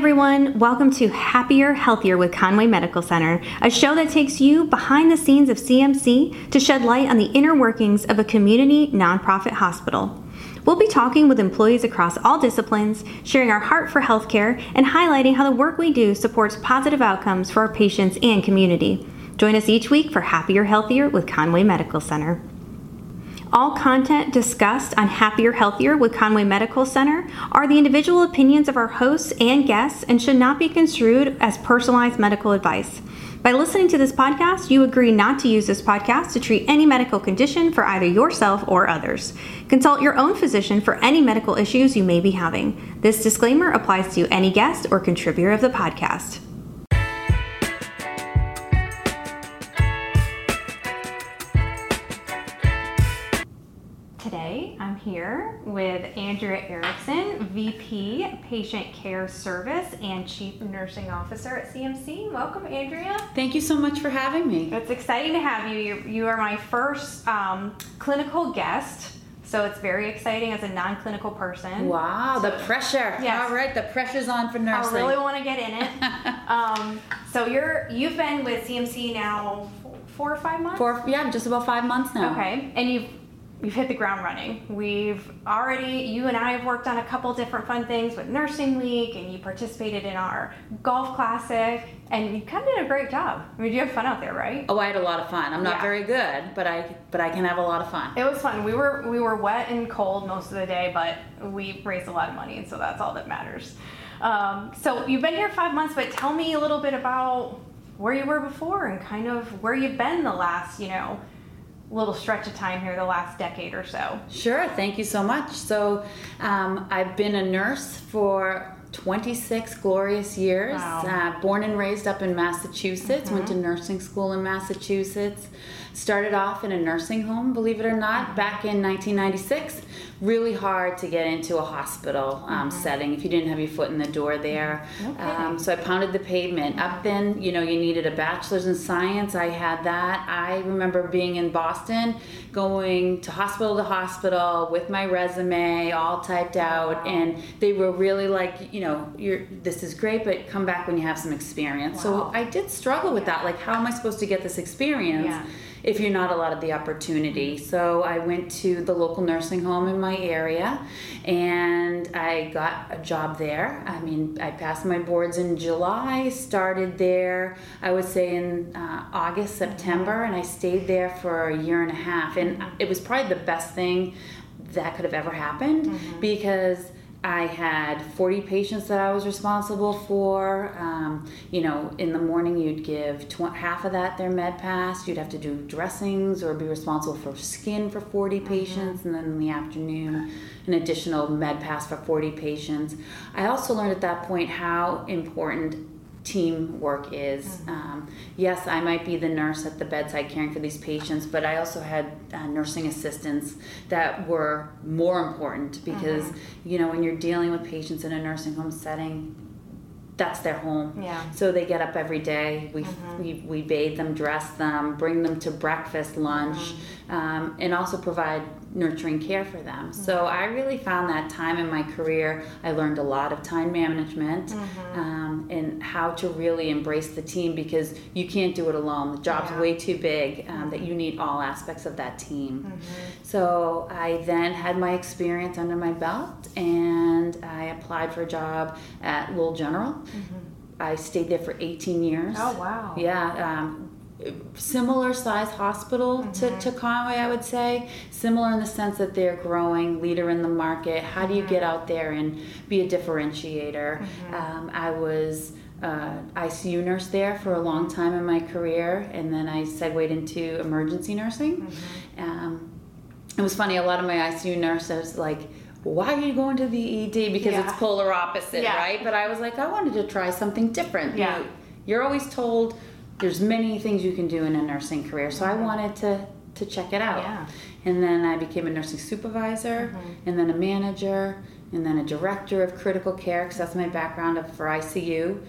everyone. Welcome to Happier, Healthier with Conway Medical Center, a show that takes you behind the scenes of CMC to shed light on the inner workings of a community nonprofit hospital. We'll be talking with employees across all disciplines, sharing our heart for healthcare, and highlighting how the work we do supports positive outcomes for our patients and community. Join us each week for Happier, Healthier with Conway Medical Center. All content discussed on Happier Healthier with Conway Medical Center are the individual opinions of our hosts and guests and should not be construed as personalized medical advice. By listening to this podcast, you agree not to use this podcast to treat any medical condition for either yourself or others. Consult your own physician for any medical issues you may be having. This disclaimer applies to any guest or contributor of the podcast. Today, I'm here with Andrea Erickson, VP Patient Care Service and Chief Nursing Officer at CMC. Welcome, Andrea. Thank you so much for having me. It's exciting to have you. You, you are my first um, clinical guest, so it's very exciting as a non clinical person. Wow, the pressure. Yes. All right, the pressure's on for nursing. I really want to get in it. um, so you're you've been with CMC now four or five months. Four, yeah, just about five months now. Okay, and you've you've hit the ground running. We've already you and I have worked on a couple different fun things with Nursing Week, and you participated in our golf classic, and you kind of did a great job. I mean, you have fun out there, right? Oh, I had a lot of fun. I'm not Yeah. very good, but I but I can have a lot of fun. It was fun. We were we were wet and cold most of the day, but we raised a lot of money, and so that's all that matters. Um, so you've been here five months, but tell me a little bit about where you were before and kind of where you've been the last, you know, little stretch of time here, the last decade or so. Sure, thank you so much. So, um, I've been a nurse for 26 glorious years. Wow. Mm-hmm. Uh, born and raised up in Massachusetts, went to nursing school in Massachusetts. Started off in a nursing home, believe it or Mm-hmm. not, back in 1996. Really hard to get into a hospital um, setting if you didn't have your foot in the door there. Mm-hmm. Okay. Um, so I pounded the pavement. Up then, you know, you needed a bachelor's in science. I had that. I remember being in Boston, going to hospital to hospital with my resume all typed out, Wow. and they were really like, you know, you're this is great, but come back when you have some experience. So I did struggle with that. Like, how am I supposed to get this experience? Yeah. If you're not allowed the opportunity. So I went to the local nursing home in my area and I got a job there. I mean, I passed my boards in July, started there, I would say in uh, August, September, and I stayed there for a year and a half. And it was probably the best thing that could have ever happened because I had 40 patients that I was responsible for. Um, you know, in the morning you'd give tw- half of that their med pass. You'd have to do dressings or be responsible for skin for 40 patients, and then in the afternoon, an additional med pass for 40 patients. I also learned at that point how important teamwork is. Um, yes, I might be the nurse at the bedside caring for these patients, but I also had uh, nursing assistants that were more important because, you know, when you're dealing with patients in a nursing home setting, that's their home. Yeah. So they get up every day. We, we, we bathe them, dress them, bring them to breakfast, lunch, um, and also provide nurturing care for them. So I really found that time in my career, I learned a lot of time management um, and how to really embrace the team because you can't do it alone. The job's Yeah. way too big um, that you need all aspects of that team. So I then had my experience under my belt and I applied for a job at Lowell General. I stayed there for 18 years. Oh, wow. Yeah. Um, similar size hospital to, to Conway, I would say. Similar in the sense that they're growing, leader in the market. How do you get out there and be a differentiator? Um, I was uh, ICU nurse there for a long time in my career, and then I segued into emergency nursing. Um, it was funny, a lot of my ICU nurses, like, why are you going to the ED? Because Yeah. it's polar opposite, Yeah. right? But I was like, I wanted to try something different. You Yeah. know, you're always told there's many things you can do in a nursing career, so I wanted to to check it out. Yeah. And then I became a nursing supervisor, mm-hmm. and then a manager, and then a director of critical care because that's my background of, for ICU.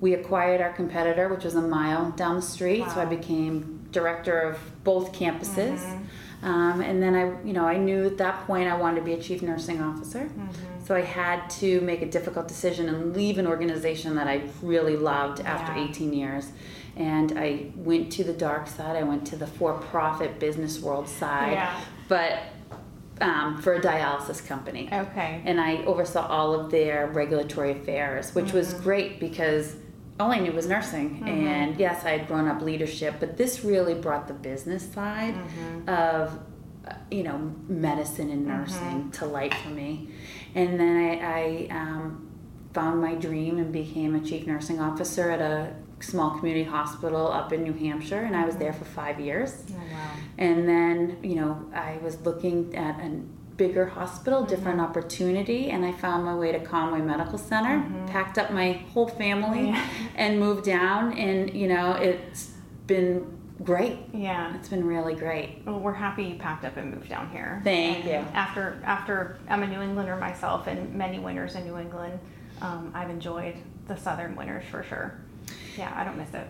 We acquired our competitor, which was a mile down the street, so I became director of both campuses. Mm-hmm. Um, and then I, you know, I knew at that point I wanted to be a chief nursing officer. So I had to make a difficult decision and leave an organization that I really loved after Yeah. 18 years. And I went to the dark side. I went to the for-profit business world side, Yeah. but um, for a dialysis company Okay. and I oversaw all of their regulatory affairs, which was Mm-hmm. great because all I knew was nursing. And yes, I had grown up leadership, but this really brought the business side Mm-hmm. of, uh, you know, medicine and nursing to light for me. And then I, I um, found my dream and became a chief nursing officer at a small community hospital up in New Hampshire, and I was there for five years. Oh, wow. And then, you know, I was looking at a bigger hospital, different opportunity, and I found my way to Conway Medical Center, packed up my whole family, Yeah. and moved down. And, you know, it's been great. Yeah. It's been really great. Well, we're happy you packed up and moved down here. Thank And you. After after I'm a New Englander myself, and many winters in New England, um, I've enjoyed the southern winters for sure. Yeah, I don't miss it.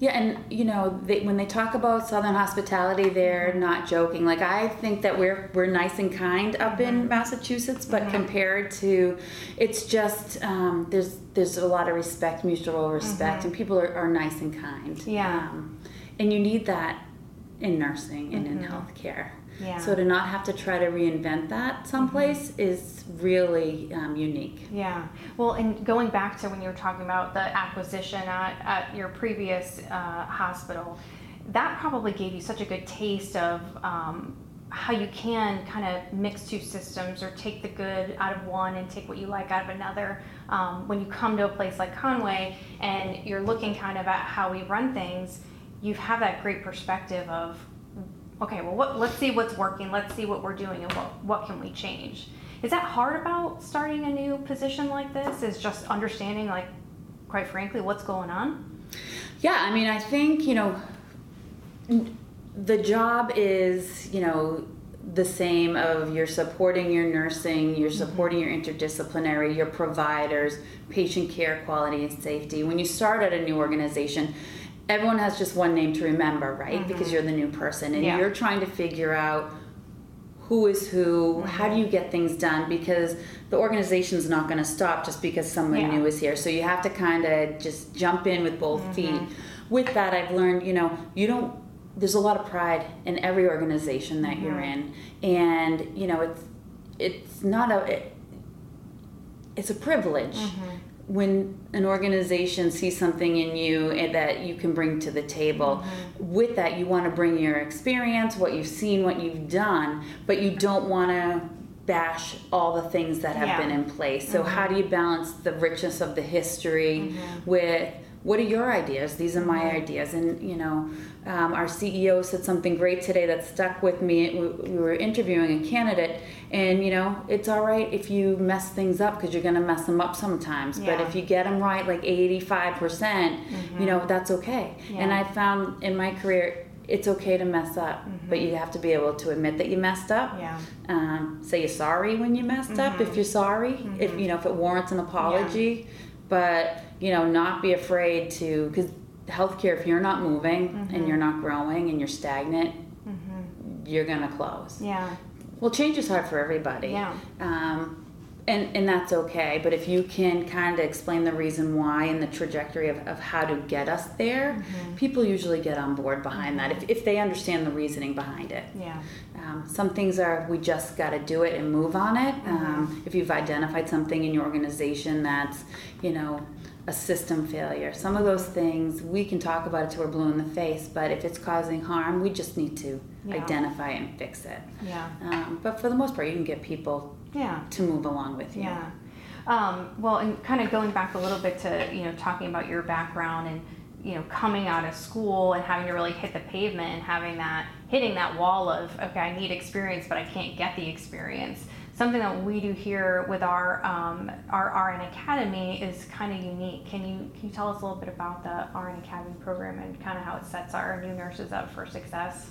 Yeah, and you know, they, when they talk about Southern hospitality, they're not joking. Like I think that we're we're nice and kind up in Massachusetts, but compared to, it's just um, there's there's a lot of respect, mutual respect, and people are, are nice and kind. Yeah. um, and you need that in nursing and in healthcare. Yeah. So to not have to try to reinvent that someplace is really um, unique. Yeah. Well, and going back to when you were talking about the acquisition at, at your previous uh, hospital, that probably gave you such a good taste of um, how you can kind of mix two systems or take the good out of one and take what you like out of another. Um, when you come to a place like Conway and you're looking kind of at how we run things, you have that great perspective of okay well what, let's see what's working let's see what we're doing and what, what can we change. Is that hard about starting a new position like this is just understanding like quite frankly what's going on? Yeah, I mean, I think, you know, the job is, you know, the same of you're supporting your nursing, you're mm-hmm. supporting your interdisciplinary, your providers, patient care quality and safety. When you start at a new organization, everyone has just one name to remember, right? Mm-hmm. Because you're the new person and Yeah. you're trying to figure out who is who, mm-hmm. how do you get things done because the organization's not going to stop just because someone Yeah. new is here. So you have to kind of just jump in with both mm-hmm. feet. With that, I've learned, you know, you don't. There's a lot of pride in every organization that you're in, and you know, it's it's not a. It, it's a privilege when an organization sees something in you that you can bring to the table. Mm-hmm. With that, you want to bring your experience, what you've seen, what you've done, but you don't want to bash all the things that have Yeah. been in place. So, mm-hmm. how do you balance the richness of the history mm-hmm. with what are your ideas? These are my ideas. And, you know, um, our CEO said something great today that stuck with me. We, we were interviewing a candidate, and, you know, it's all right if you mess things up because you're going to mess them up sometimes. But if you get them right, like 85%, percent you know, that's okay. And I found in my career, it's okay to mess up, but you have to be able to admit that you messed up. Yeah. Um, say you're sorry when you messed up if you're sorry, if you know if it warrants an apology, but you know not be afraid to because healthcare if you're not moving and you're not growing and you're stagnant, you're gonna close. Yeah. Well, change is hard for everybody. Yeah. Um, and, and that's okay. But if you can kind of explain the reason why and the trajectory of, of how to get us there, people usually get on board behind that if, if they understand the reasoning behind it. Yeah. Um, some things are we just got to do it and move on it. Um, if you've identified something in your organization that's, you know, a system failure, some of those things we can talk about it till we're blue in the face. But if it's causing harm, we just need to Yeah. identify and fix it. Yeah. Um, but for the most part, you can get people Yeah. to move along with you. Yeah. Um, well, and kind of going back a little bit to you know talking about your background and you know coming out of school and having to really hit the pavement and having that hitting that wall of okay I need experience but I can't get the experience. Something that we do here with our um, our RN Academy is kind of unique. Can you can you tell us a little bit about the RN Academy program and kind of how it sets our new nurses up for success?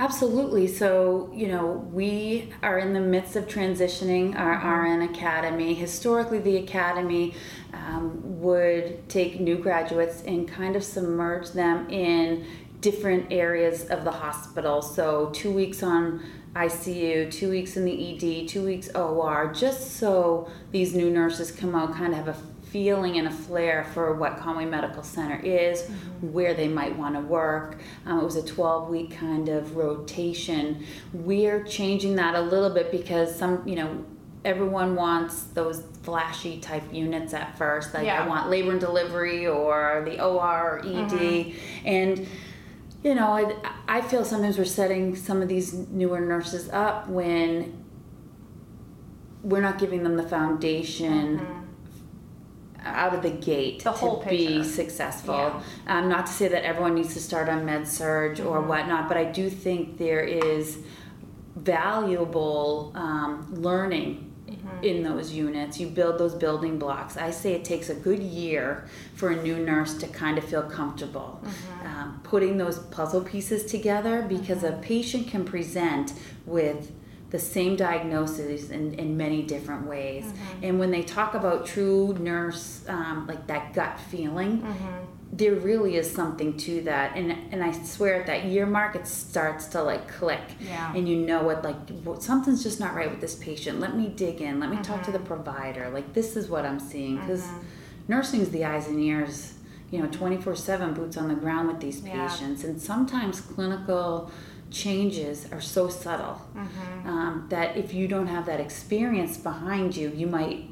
Absolutely. So, you know, we are in the midst of transitioning our RN Academy. Historically, the Academy um, would take new graduates and kind of submerge them in different areas of the hospital. So two weeks on ICU, two weeks in the ED, two weeks OR, just so these new nurses come out kind of have a feeling and a flair for what Conway Medical Center is, mm-hmm. where they might want to work. Um, it was a 12 week kind of rotation. We're changing that a little bit because some, you know, everyone wants those flashy type units at first. Like yeah. I want labor and delivery or the OR or ED. Mm-hmm. And you know, I, I feel sometimes we're setting some of these newer nurses up when we're not giving them the foundation mm-hmm. out of the gate the to be successful. Yeah. Um, not to say that everyone needs to start on med surg mm-hmm. or whatnot, but I do think there is valuable um, learning mm-hmm. in those units. You build those building blocks. I say it takes a good year for a new nurse to kind of feel comfortable mm-hmm. um, putting those puzzle pieces together because a mm-hmm. patient can present with the same diagnosis in, in many different ways. Mm-hmm. And when they talk about true nurse, um, like that gut feeling, mm-hmm there really is something to that and and i swear at that year mark it starts to like click yeah. and you know what like something's just not right with this patient let me dig in let me mm-hmm. talk to the mm-hmm. provider like this is what i'm seeing because mm-hmm. nursing's the eyes and ears you know 24-7 boots on the ground with these patients yeah. and sometimes clinical changes are so subtle mm-hmm. um, that if you don't have that experience behind you you might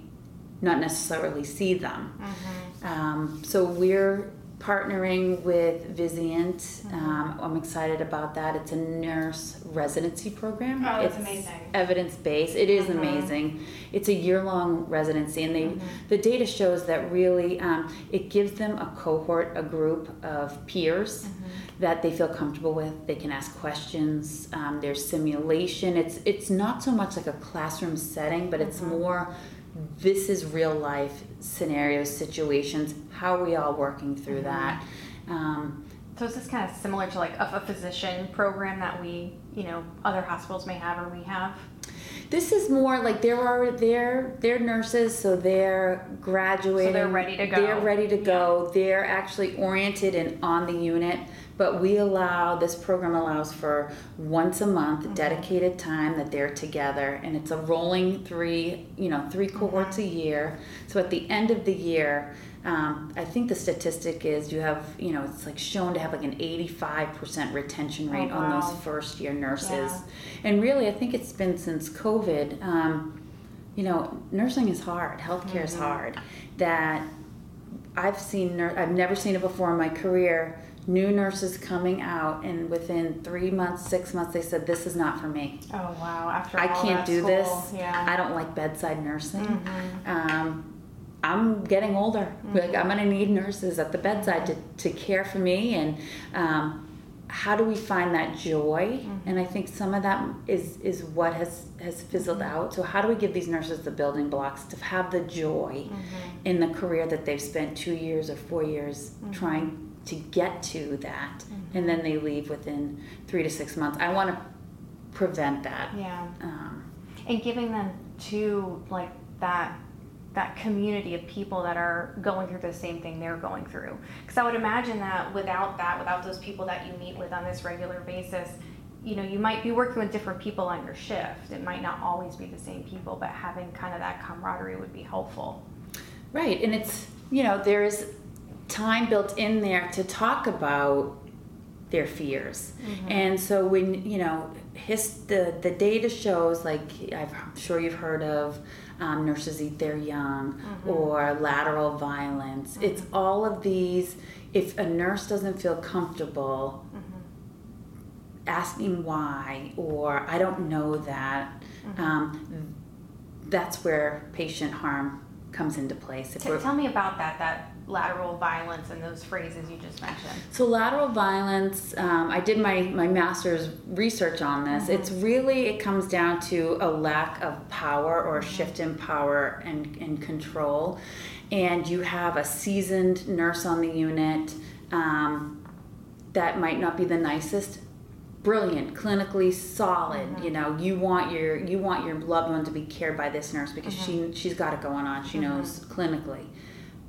not necessarily see them mm-hmm. um, so we're partnering with Vizient. Mm-hmm. Um, I'm excited about that. It's a nurse residency program. Oh, it's amazing. Evidence based. It is mm-hmm. amazing. It's a year long residency, and they mm-hmm. the data shows that really um, it gives them a cohort, a group of peers. Mm-hmm. That they feel comfortable with, they can ask questions. Um, there's simulation. It's it's not so much like a classroom setting, but it's mm-hmm. more this is real life scenarios, situations. How are we all working through mm-hmm. that? Um, so is this kind of similar to like a, a, physician program that we, you know, other hospitals may have or we have? This is more like they're already they're they're nurses, so they're graduating. So they're ready to go. They're ready to go. Yeah. They're actually oriented and on the unit but we allow this program allows for once a month mm-hmm. dedicated time that they're together and it's a rolling three you know three cohorts mm-hmm. a year so at the end of the year um, I think the statistic is you have, you know, it's like shown to have like an 85% retention rate oh, wow. on those first year nurses. Yeah. And really, I think it's been since COVID. Um, you know, nursing is hard, healthcare mm-hmm. is hard. That I've seen, I've never seen it before in my career new nurses coming out and within three months six months they said this is not for me oh wow after i can't do school. this yeah. i don't like bedside nursing mm-hmm. um, i'm getting older mm-hmm. like i'm going to need nurses at the bedside to, to care for me and um, how do we find that joy mm-hmm. and i think some of that is is what has has fizzled mm-hmm. out so how do we give these nurses the building blocks to have the joy mm-hmm. in the career that they've spent two years or four years mm-hmm. trying to get to that mm-hmm. and then they leave within three to six months. I want to prevent that. Yeah. Um, and giving them to like that that community of people that are going through the same thing they're going through. Because i would imagine that without that without those people that you meet with on this regular basis you know you might be working with different people on your shift. It might not always be the same people but having kind of that camaraderie would be helpful. Right and it's you know there's time built in there to talk about their fears. Mm-hmm. And so when, you know, his, the, the data shows, like I'm sure you've heard of um, nurses eat their young mm-hmm. or lateral violence. Mm-hmm. It's all of these, if a nurse doesn't feel comfortable mm-hmm. asking why or I don't know that, mm-hmm. um, that's where patient harm comes into place. T- tell me about that, that lateral violence and those phrases you just mentioned? So lateral violence, um, I did my, my master's research on this. Mm-hmm. It's really, it comes down to a lack of power or a shift in power and, and control. And you have a seasoned nurse on the unit um, that might not be the nicest brilliant clinically solid mm-hmm. you know you want your you want your loved one to be cared by this nurse because mm-hmm. she she's got it going on she mm-hmm. knows clinically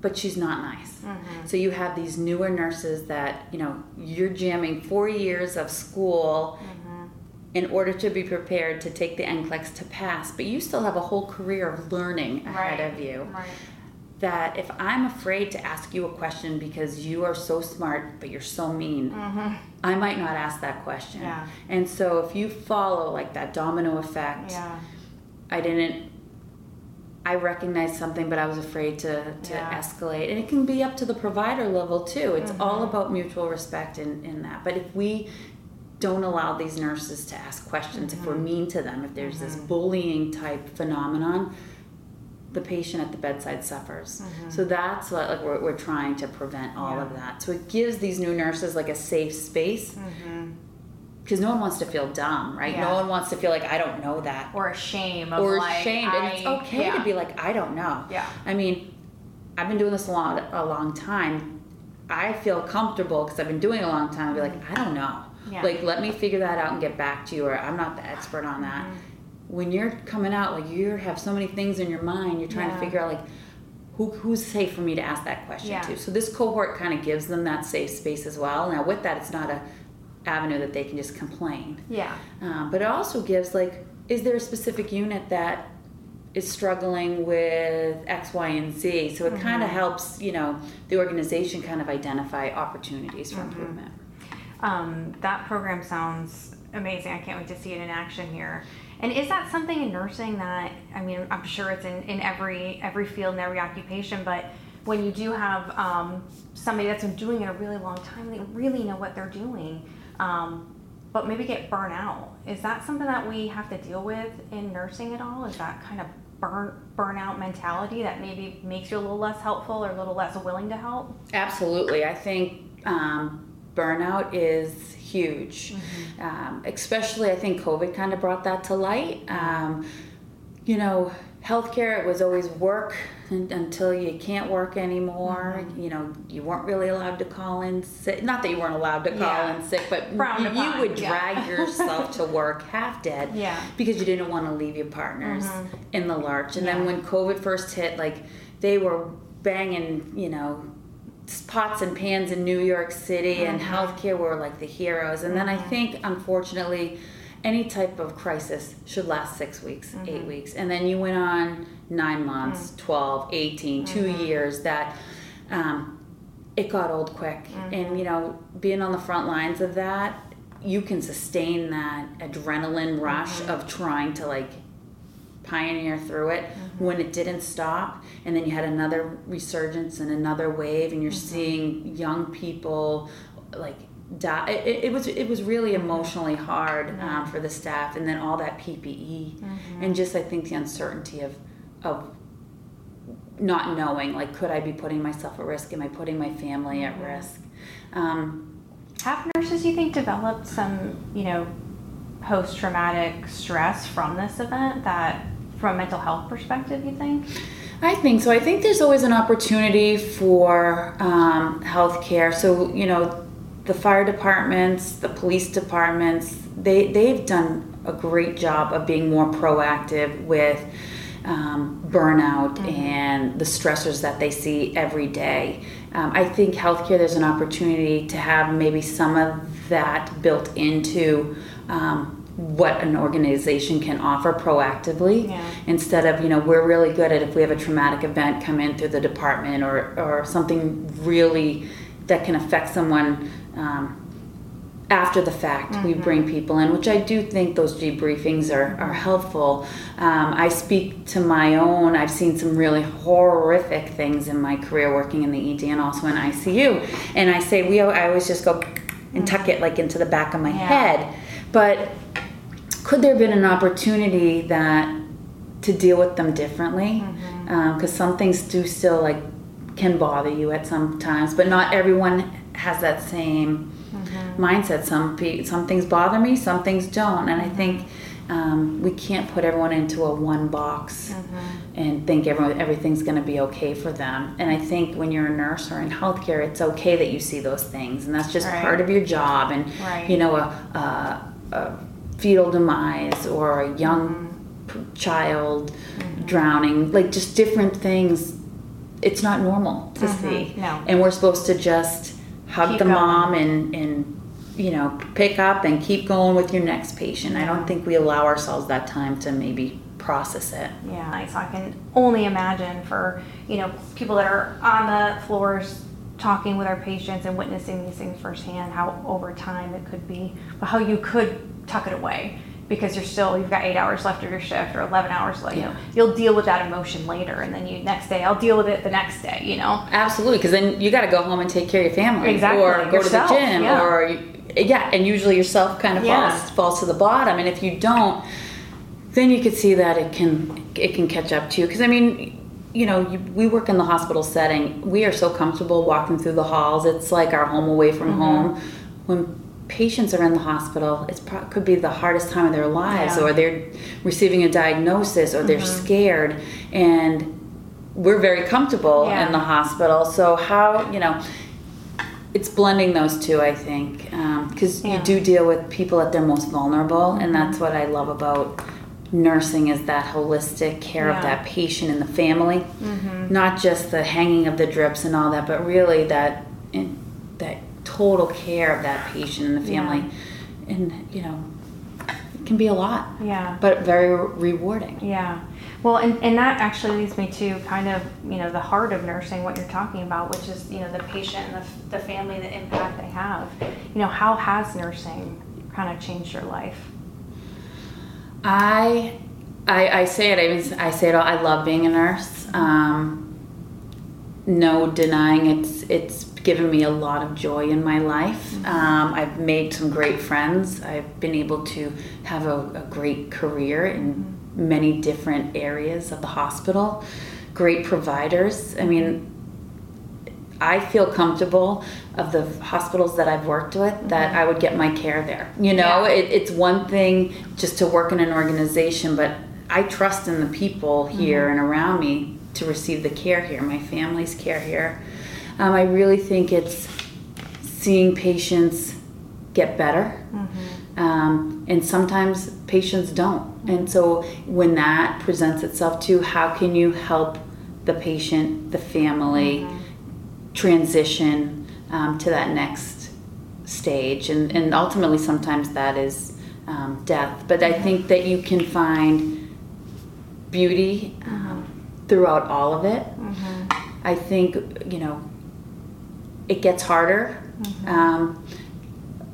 but she's not nice. So you have these newer nurses that, you know, you're jamming four years of school in order to be prepared to take the NCLEX to pass, but you still have a whole career of learning ahead Right. of you. Right. That if I'm afraid to ask you a question because you are so smart but you're so mean, I might not ask that question. Mm-hmm. Yeah. And so if you follow like that domino effect, Yeah. I didn't. I recognized something, but I was afraid to, to Yeah. escalate. And it can be up to the provider level too. It's Mm-hmm. all about mutual respect in, in that. But if we don't allow these nurses to ask questions, if we're Mm-hmm. mean to them, if there's this bullying type phenomenon, the patient at the bedside suffers. Mm-hmm. So that's what like we're, we're trying to prevent all of that. So it gives these new nurses like a safe space because no one wants to feel dumb, right? Yeah. No one wants to feel like I don't know that Or a shame or like, ashamed. and it's okay yeah. to be like, I don't know. Yeah. I mean, I've been doing this a long, a long time. I feel comfortable because I've been doing it a long time. Be like, I don't know. Yeah. Like, let me figure that out and get back to you. Or I'm not the expert on that. Mm-hmm. When you're coming out, like you have so many things in your mind. You're trying Yeah. to figure out like. Who, who's safe for me to ask that question Yeah. to? So this cohort kind of gives them that safe space as well. Now with that, it's not a avenue that they can just complain. Yeah. Um, but it also gives like, is there a specific unit that is struggling with X, Y, and Z? So it kind of helps, you know, the organization kind of identify opportunities for improvement. Um, that program sounds amazing. I can't wait to see it in action here. And is that something in nursing that I mean, I'm sure it's in, in every every field and every occupation, but when you do have um, somebody that's been doing it a really long time, they really know what they're doing, um, but maybe get burnt out. Is that something that we have to deal with in nursing at all? Is that kind of burn burnout mentality that maybe makes you a little less helpful or a little less willing to help? Absolutely. I think um, burnout is huge. Um, especially, I think COVID kind of brought that to light. Um, you know, healthcare, it was always work until you can't work anymore. Mm-hmm. You know, you weren't really allowed to call in sick. Not that you weren't allowed to call Yeah. in sick, but Frowned you, upon, would yeah. drag yourself to work half dead Yeah. because you didn't want to leave your partners mm-hmm. in the lurch. And Yeah. then when COVID first hit, like they were banging, you know, pots and pans in New York City, and mm-hmm. healthcare were like the heroes. And then I think, unfortunately, any type of crisis should last six weeks, eight mm-hmm. weeks. And then you went on nine months, mm. 12, 18, two mm-hmm. years that. Um, it got old quick. And mm-hmm. you know being on the front lines of that you can sustain that adrenaline rush of trying to like pioneer through it when it didn't stop. And then you had another resurgence and another wave and you're seeing young people like die it, it- was it was really emotionally hard um, for the staff and then all that ppe and just i think the uncertainty of of not knowing like could i be putting myself at risk am i putting my family at risk um, Have nurses, you think, developed some, you know, post traumatic stress from this event that, from a mental health perspective, you think? I think so. I think there's always an opportunity for um, healthcare. So you know, the fire departments, the police departments, they they've done a great job of being more proactive with um, burnout and the stressors that they see every day. Um, I think healthcare there's an opportunity to have maybe some of that built into. Um, what an organization can offer proactively Yeah. instead of you know we're really good at if we have a traumatic event come in through the department or or something really that can affect someone um, after the fact we bring people in which i do think those debriefings are, are helpful. Um, i speak to my own. I've seen some really horrific things in my career working in the ed and also in icu and i say we i always just go and tuck it like into the back of my Yeah. head. But could there have been an opportunity that to deal with them differently? Because some things do still like can bother you at some times but not everyone has that same mm-hmm. mindset. Some some things bother me some things don't. And i mm-hmm. think um, we can't put everyone into a one box mm-hmm. and think everyone everything's going to be okay for them. And i think when you're a nurse or in healthcare it's okay that you see those things. And that's just Right. part of your job. And Right. you know a, a, a fetal demise or a young p- child drowning like just different things it's not normal to see. no. And we're supposed to just hug Keep the going. mom and, and, you know, pick up and keep going with your next patient. I don't think we allow ourselves that time to maybe process it. Yeah, so I can only imagine for, you know, people that are on the floors talking with our patients and witnessing these things firsthand, how over time it could be, but how you could tuck it away because you're still, you've got eight hours left of your shift or 11 hours left. you know, you'll deal with that emotion later and then you, next day, I'll deal with it the next day, you know? Absolutely, because then you got to go home and take care of your family, Exactly, or go yourself, to the gym, yeah. or yeah, and usually yourself kind of Yeah. falls falls to the bottom, and if you don't, then you could see that it can it can catch up to you. Because I mean, you know, you, we work in the hospital setting. We are so comfortable walking through the halls. It's like our home away from Mm-hmm. home. When patients are in the hospital, it could be the hardest time of their lives, Yeah. or they're receiving a diagnosis, or they're mm-hmm. scared, and we're very comfortable Yeah. in the hospital. So how you know? It's blending those two, I think, um, because Yeah. you do deal with people at their most vulnerable, and mm-hmm. that's what I love about nursing is that holistic care of that patient and the family, mm-hmm. not just the hanging of the drips and all that, but really that in, that total care of that patient and the Yeah. family, and you know, it can be a lot, Yeah. but very rewarding. Yeah. Well, and, and that actually leads me to kind of, you know, the heart of nursing, what you're talking about, which is, you know, the patient and the, the family, the impact they have. You know, how has nursing kind of changed your life? I, I, I say it. I, mean, I say it. All, I love being a nurse. Um, no denying it's it's given me a lot of joy in my life. Um, I've made some great friends. I've been able to have a, a great career in many different areas of the hospital. Great providers. I mean, I feel comfortable of the hospitals that I've worked with that I would get my care there. You know, Mm-hmm. Yeah. it, it's one thing just to work in an organization, but I trust in the people here Mm-hmm. and around me to receive the care here, my family's care here. Um, I really think it's seeing patients get better. Mm-hmm. Um, and sometimes patients don't. And so when that presents itself to how can you help the patient, the family transition um, to that next stage? And, and ultimately, sometimes that is um, death. But I think that you can find beauty um, throughout all of it. I think, you know, it gets harder. Um,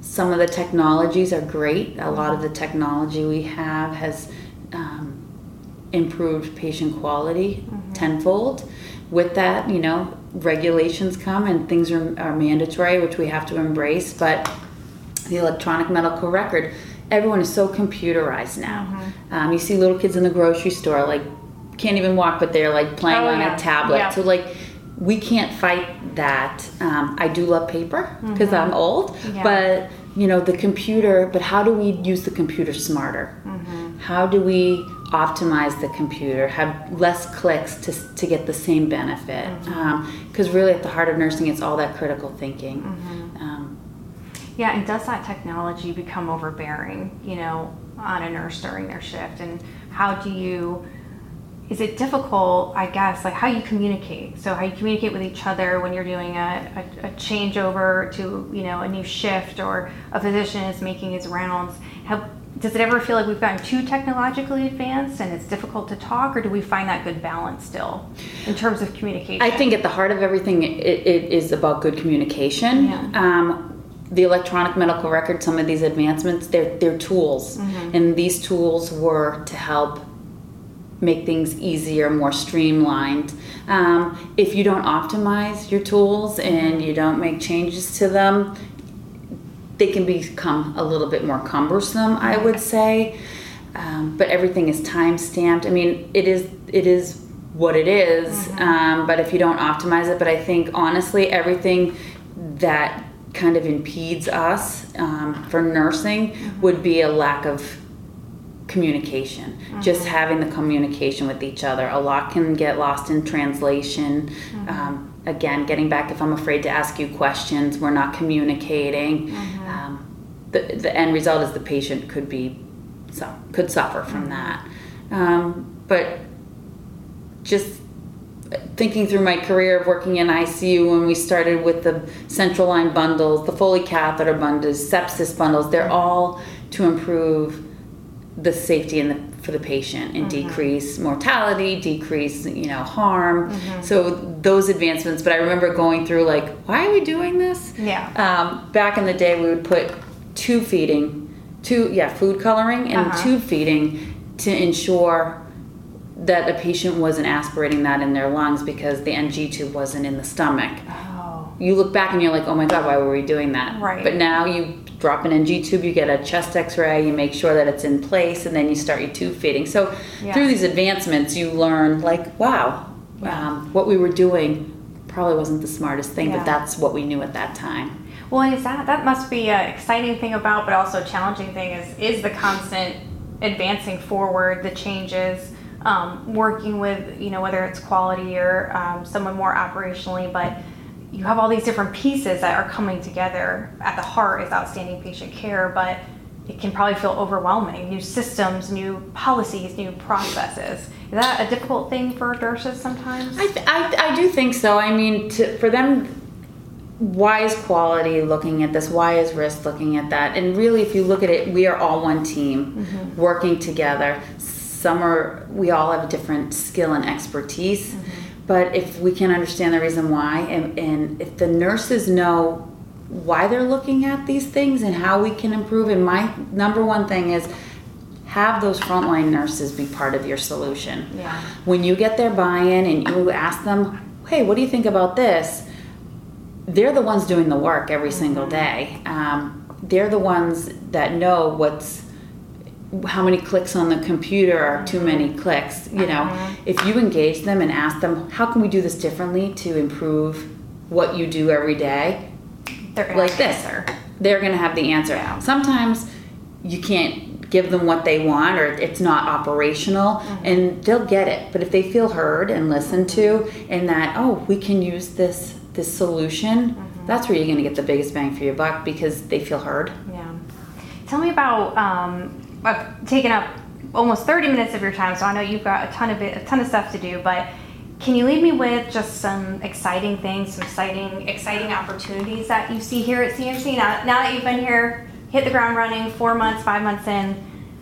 some of the technologies are great. A lot of the technology we have has um, improved patient quality tenfold. With that, you know, regulations come and things are, are mandatory, which we have to embrace. But the electronic medical record, everyone is so computerized now. Um, you see little kids in the grocery store, like, can't even walk, but they're like playing Oh, on yeah. a tablet. Yeah. So, like, we can't fight that. Um, I do love paper because I'm old, Mm-hmm. Yeah. but you know the computer. But how do we use the computer smarter? Mm-hmm. How do we optimize the computer? Have less clicks to to get the same benefit? Mm-hmm. Because really, at the heart of nursing, it's all that critical thinking. Mm-hmm. Um, Yeah, and does that technology become overbearing, you know, on a nurse during their shift? And how do you, is it difficult, I guess, like how you communicate? So, how you communicate with each other when you're doing a, a, a changeover to, you know, a new shift or a physician is making his rounds? How, does it ever feel like we've gotten too technologically advanced and it's difficult to talk, or do we find that good balance still in terms of communication? I think at the heart of everything, it, it is about good communication. Yeah. Um, the electronic medical record, some of these advancements, they're, they're tools. Mm-hmm. And these tools were to help make things easier, more streamlined. Um, if you don't optimize your tools and you don't make changes to them, they can become a little bit more cumbersome, I would say. Um, but everything is time stamped. I mean, it is it is what it is, Um, but if you don't optimize it, but I think honestly, everything that kind of impedes us um, for nursing would be a lack of communication. Just having the communication with each other. A lot can get lost in translation. Um, again getting back if i'm afraid to ask you questions we're not communicating. Um, the, the end result is the patient could be so could suffer from that. Um, but just thinking through my career of working in ICU when we started with the central line bundles, the Foley catheter bundles, sepsis bundles, they're all to improve the safety in the, for the patient and mm-hmm. decrease mortality, decrease you know harm. Mm-hmm. So those advancements. But I remember going through like, why are we doing this? Yeah. Um, back in the day, we would put tube feeding, two yeah food coloring and uh-huh. tube feeding to ensure that a patient wasn't aspirating that in their lungs because the NG tube wasn't in the stomach. Oh. You look back and you're like, oh my God, why were we doing that? Right. But now you drop an NG tube, you get a chest x ray, you make sure that it's in place, and then you start your tube feeding. So yeah. through these advancements, you learn, like, wow, yeah. um, what we were doing probably wasn't the smartest thing, yeah. but that's what we knew at that time. Well, is that that must be an exciting thing about, but also a challenging thing is is the constant advancing forward, the changes um, working with, you know, whether it's quality or um, someone more operationally, but you have all these different pieces that are coming together. At the heart is outstanding patient care, but it can probably feel overwhelming. New systems, new policies, new processes. Is that a difficult thing for nurses sometimes? I, th- I, I do think so. I mean, to, for them, why is quality looking at this? Why is risk looking at that? And really, if you look at it, we are all one team mm-hmm. working together some are we all have a different skill and expertise mm-hmm. But if we can understand the reason why and, and if the nurses know why they're looking at these things and how we can improve and my number one thing is have those frontline nurses be part of your solution yeah. when you get their buy-in and you ask them hey what do you think about this they're the ones doing the work every mm-hmm. single day um, they're the ones that know what's how many clicks on the computer are too many clicks you know uh-huh. if you engage them and ask them how can we do this differently to improve what you do every day they're like this answer. they're going to have the answer yeah. sometimes you can't give them what they want or it's not operational mm-hmm. and they'll get it but if they feel heard and listened to and that oh we can use this this solution mm-hmm. that's where you're going to get the biggest bang for your buck because they feel heard yeah tell me about um, I've taken up almost 30 minutes of your time, so I know you've got a ton of a ton of stuff to do, but can you leave me with just some exciting things, some exciting, exciting opportunities that you see here at CMC now, now that you've been here, hit the ground running, four months, five months in?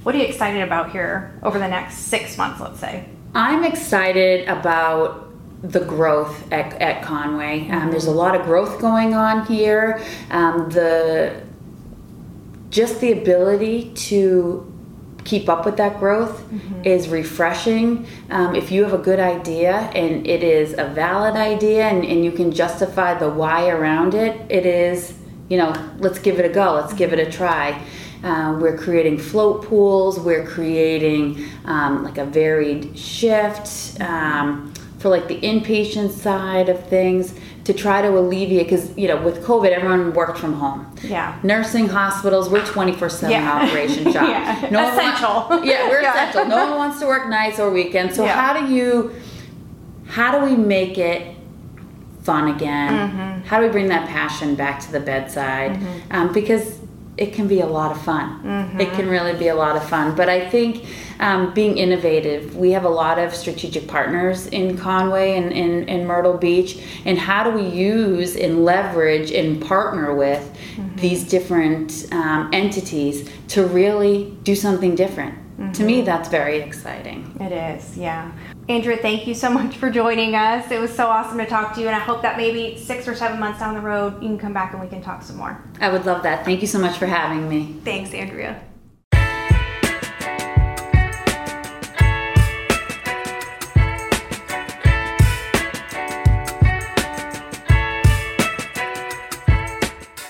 What are you excited about here over the next six months, let's say? I'm excited about the growth at, at Conway. Um, there's a lot of growth going on here. Um, the just the ability to keep up with that growth mm-hmm. is refreshing. Um, if you have a good idea and it is a valid idea and, and, you can justify the why around it, it is, you know, let's give it a go, let's give it a try. Uh, we're creating float pools, we're creating um, like a varied shift um, for like the inpatient side of things to try to alleviate because you know with covid everyone worked from home yeah nursing hospitals we're 24 7 yeah. operation shop yeah. no essential yeah we're yeah. essential no one wants to work nights or weekends so yeah. how do you how do we make it fun again mm-hmm. how do we bring that passion back to the bedside mm-hmm. um, because it can be a lot of fun. Mm-hmm. It can really be a lot of fun. But I think um, being innovative, we have a lot of strategic partners in Conway and in, Myrtle Beach. And how do we use and leverage and partner with mm-hmm. these different um, entities to really do something different? Mm-hmm. To me, mm-hmm. that's very exciting. It is, yeah. Andrea, thank you so much for joining us. It was so awesome to talk to you, and I hope that maybe six or seven months down the road, you can come back and we can talk some more. I would love that. Thank you so much for having me. Thanks, Andrea.